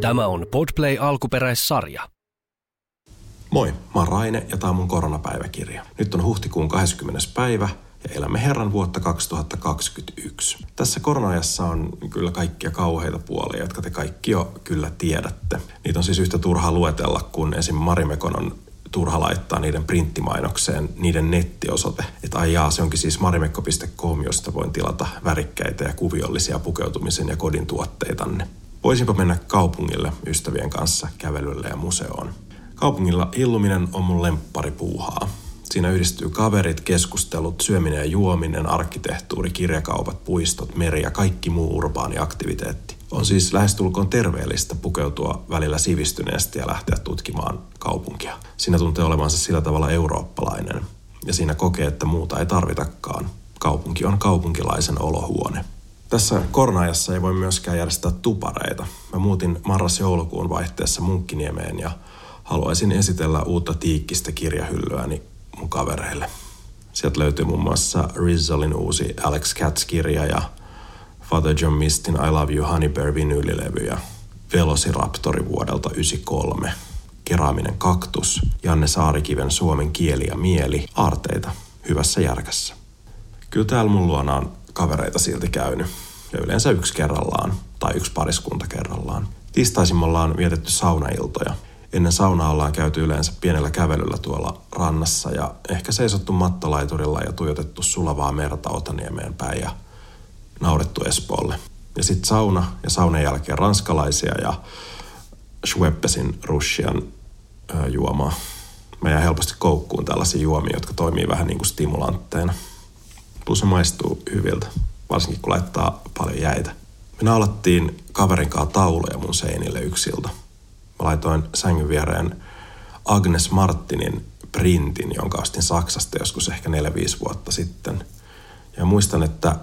Tämä on Podplay alkuperäissarja. Moi, mä oon Raine ja tää on mun koronapäiväkirja. Nyt on huhtikuun 20. päivä ja elämme herran vuotta 2021. Tässä koronaajassa on kyllä kaikkia kauheita puolia, jotka te kaikki jo kyllä tiedätte. Niitä on siis yhtä turha luetella, kun esim. Marimekon on turha laittaa niiden printtimainokseen niiden nettiosoite. Että ai jaa, se onkin siis marimekko.com, josta voin tilata värikkäitä ja kuviollisia pukeutumisen ja kodin tuotteitanne. Voisinpa mennä kaupungille ystävien kanssa kävelylle ja museoon. Kaupungilla illuminen on mun lemppari puuhaa. Siinä yhdistyy kaverit, keskustelut, syöminen ja juominen, arkkitehtuuri, kirjakaupat, puistot, meri ja kaikki muu urbaani aktiviteetti. On siis lähestulkoon terveellistä pukeutua välillä sivistyneesti ja lähteä tutkimaan kaupunkia. Siinä tuntee olevansa sillä tavalla eurooppalainen. Ja siinä kokee, että muuta ei tarvitakaan. Kaupunki on kaupunkilaisen olohuone. Tässä korona-ajassa ei voi myöskään järjestää tupareita. Mä muutin marras-joulukuun vaihteessa Munkkiniemeen ja haluaisin esitellä uutta tiikkistä kirjahyllyäni mun kavereille. Sieltä löytyy muun muassa Rizzolin uusi Alex Katz-kirja ja Father John Mistin I Love You Honey Bear vinylilevy ja Velociraptori vuodelta 93. Keraaminen kaktus, Janne Saarikiven Suomen kieli ja mieli, aarteita hyvässä järkässä. Kyllä täällä mun luona on kavereita silti käynyt. Ja yleensä yksi kerrallaan tai yksi pariskunta kerrallaan. Tiistaisin me ollaan vietetty saunailtoja. Ennen saunaa ollaan käyty yleensä pienellä kävelyllä tuolla rannassa ja ehkä seisottu mattolaiturilla ja tuijotettu sulavaa merta Otaniemeen päin ja naurettu Espoolle. Ja sitten sauna ja saunan jälkeen ranskalaisia ja Schweppesin Russian juomaa. Mä jää helposti koukkuun tällaisia juomia, jotka toimii vähän niin kuin stimulantteina. Plus se maistuu hyviltä, varsinkin kun laittaa paljon jäitä. Me naulattiin kaverin kanssa tauluja mun seinille yksiltä. Mä laitoin sängyn viereen Agnes Martinin printin, jonka ostin Saksasta joskus ehkä 4-5 vuotta sitten. Ja muistan, että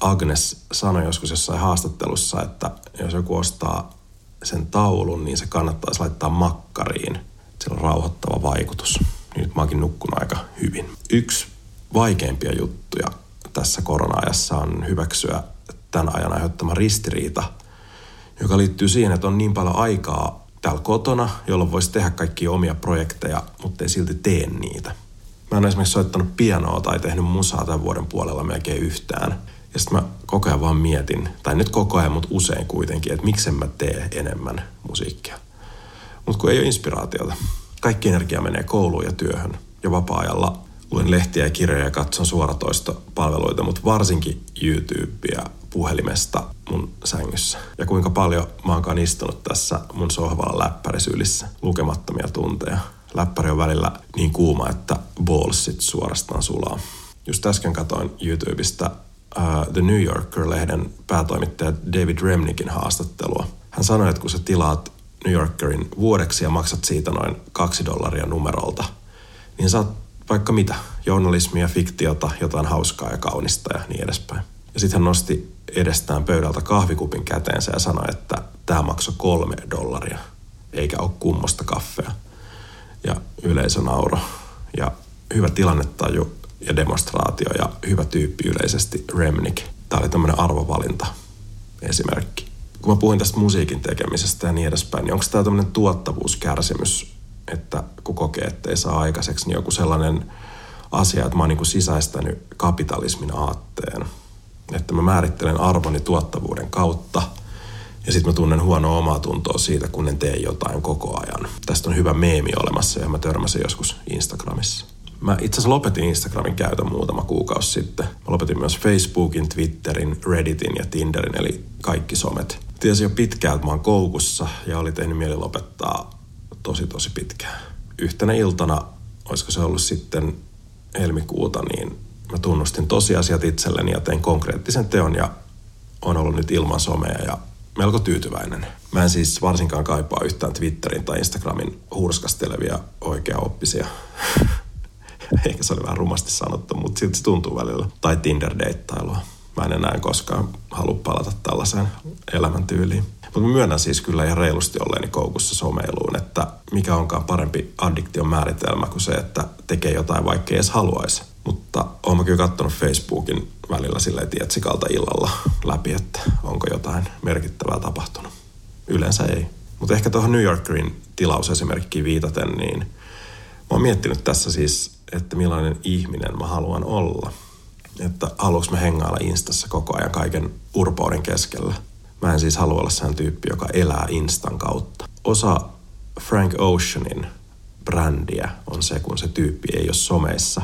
Agnes sanoi joskus jossain haastattelussa, että jos joku ostaa sen taulun, niin se kannattaisi laittaa makkariin. Sillä on rauhoittava vaikutus. Nyt mä oonkin nukkunut aika hyvin. Yksi vaikeimpia juttuja tässä korona-ajassa on hyväksyä tämän ajan aiheuttama ristiriita, joka liittyy siihen, että on niin paljon aikaa täällä kotona, jolloin voisi tehdä kaikki omia projekteja, mutta ei silti tee niitä. Mä en esimerkiksi soittanut pianoa tai tehnyt musaa tämän vuoden puolella melkein yhtään. Ja sitten mä koko ajan vaan mietin, tai nyt koko ajan, mutta usein kuitenkin, että miksen mä tee enemmän musiikkia. Mutta kun ei ole inspiraatiota. Kaikki energia menee kouluun ja työhön. Ja vapaa-ajalla luen lehtiä ja kirjoja ja katson suoratoistopalveluita, mutta varsinkin YouTubea puhelimesta mun sängyssä. Ja kuinka paljon mä oonkaan istunut tässä mun sohvalla läppärisylissä lukemattomia tunteja. Läppäri on välillä niin kuuma, että ballsit suorastaan sulaa. Just äsken katoin YouTubesta uh, The New Yorker-lehden päätoimittaja David Remnickin haastattelua. Hän sanoi, että kun sä tilaat New Yorkerin vuodeksi ja maksat siitä noin kaksi dollaria numerolta, niin saat vaikka mitä, journalismia, fiktiota, jotain hauskaa ja kaunista ja niin edespäin. Ja sitten hän nosti edestään pöydältä kahvikupin käteensä ja sanoi, että tämä maksoi kolme dollaria, eikä ole kummosta kaffea. Ja yleisö nauro. Ja hyvä tilannetaju ja demonstraatio ja hyvä tyyppi yleisesti Remnick. Tämä oli tämmöinen arvovalinta esimerkki. Kun mä puhuin tästä musiikin tekemisestä ja niin edespäin, niin onko tämä tämmöinen tuottavuuskärsimys, että kun kokee, että ei saa aikaiseksi, niin joku sellainen asia, että mä oon niin kuin sisäistänyt kapitalismin aatteen. Että mä määrittelen arvoni tuottavuuden kautta ja sitten mä tunnen huonoa omaa tuntoa siitä, kun en tee jotain koko ajan. Tästä on hyvä meemi olemassa ja mä törmäsin joskus Instagramissa. Mä itse asiassa lopetin Instagramin käytön muutama kuukausi sitten. Mä lopetin myös Facebookin, Twitterin, Redditin ja Tinderin, eli kaikki somet. Tiesin jo pitkään, että mä oon koukussa ja oli tehnyt mieli lopettaa tosi tosi pitkään. Yhtenä iltana, olisiko se ollut sitten helmikuuta, niin mä tunnustin tosiasiat itselleni ja tein konkreettisen teon ja on ollut nyt ilman somea ja melko tyytyväinen. Mä en siis varsinkaan kaipaa yhtään Twitterin tai Instagramin hurskastelevia oikeaoppisia Ehkä se oli vähän rumasti sanottu, mutta silti se tuntuu välillä. Tai Tinder-deittailua. Mä en enää koskaan halua palata tällaiseen elämäntyyliin. Mutta myönnän siis kyllä ihan reilusti olleeni koukussa että mikä onkaan parempi addiktion määritelmä kuin se, että tekee jotain vaikka ei edes haluaisi. Mutta oon mä kyllä kattonut Facebookin välillä silleen tietsikalta illalla läpi, että onko jotain merkittävää tapahtunut. Yleensä ei. Mutta ehkä tuohon New Yorkerin tilausesimerkkiin viitaten, niin mä oon miettinyt tässä siis, että millainen ihminen mä haluan olla. Että haluanko mä hengailla Instassa koko ajan kaiken urpouden keskellä. Mä en siis halua olla sehän tyyppi, joka elää Instan kautta. Osa Frank Oceanin brändiä on se, kun se tyyppi ei ole someissa,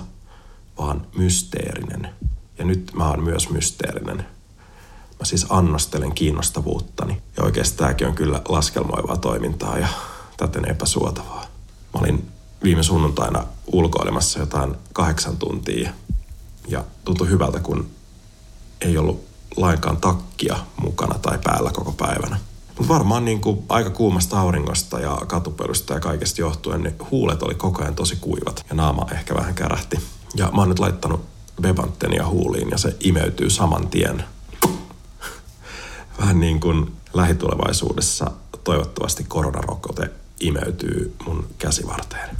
vaan mysteerinen. Ja nyt mä oon myös mysteerinen. Mä siis annostelen kiinnostavuuttani. Ja oikeasti tämäkin on kyllä laskelmoivaa toimintaa ja täten epäsuotavaa. Mä olin viime sunnuntaina ulkoilemassa jotain kahdeksan tuntia ja tuntui hyvältä, kun ei ollut lainkaan takkia mukana tai päällä koko päivänä. Mutta varmaan niin kuin aika kuumasta auringosta ja katupölystä ja kaikesta johtuen, niin huulet oli koko ajan tosi kuivat ja naama ehkä vähän kärähti. Ja mä oon nyt laittanut Bebanttenia huuliin ja se imeytyy saman tien. Vähän niin kuin lähitulevaisuudessa toivottavasti koronarokote imeytyy mun käsivarteen.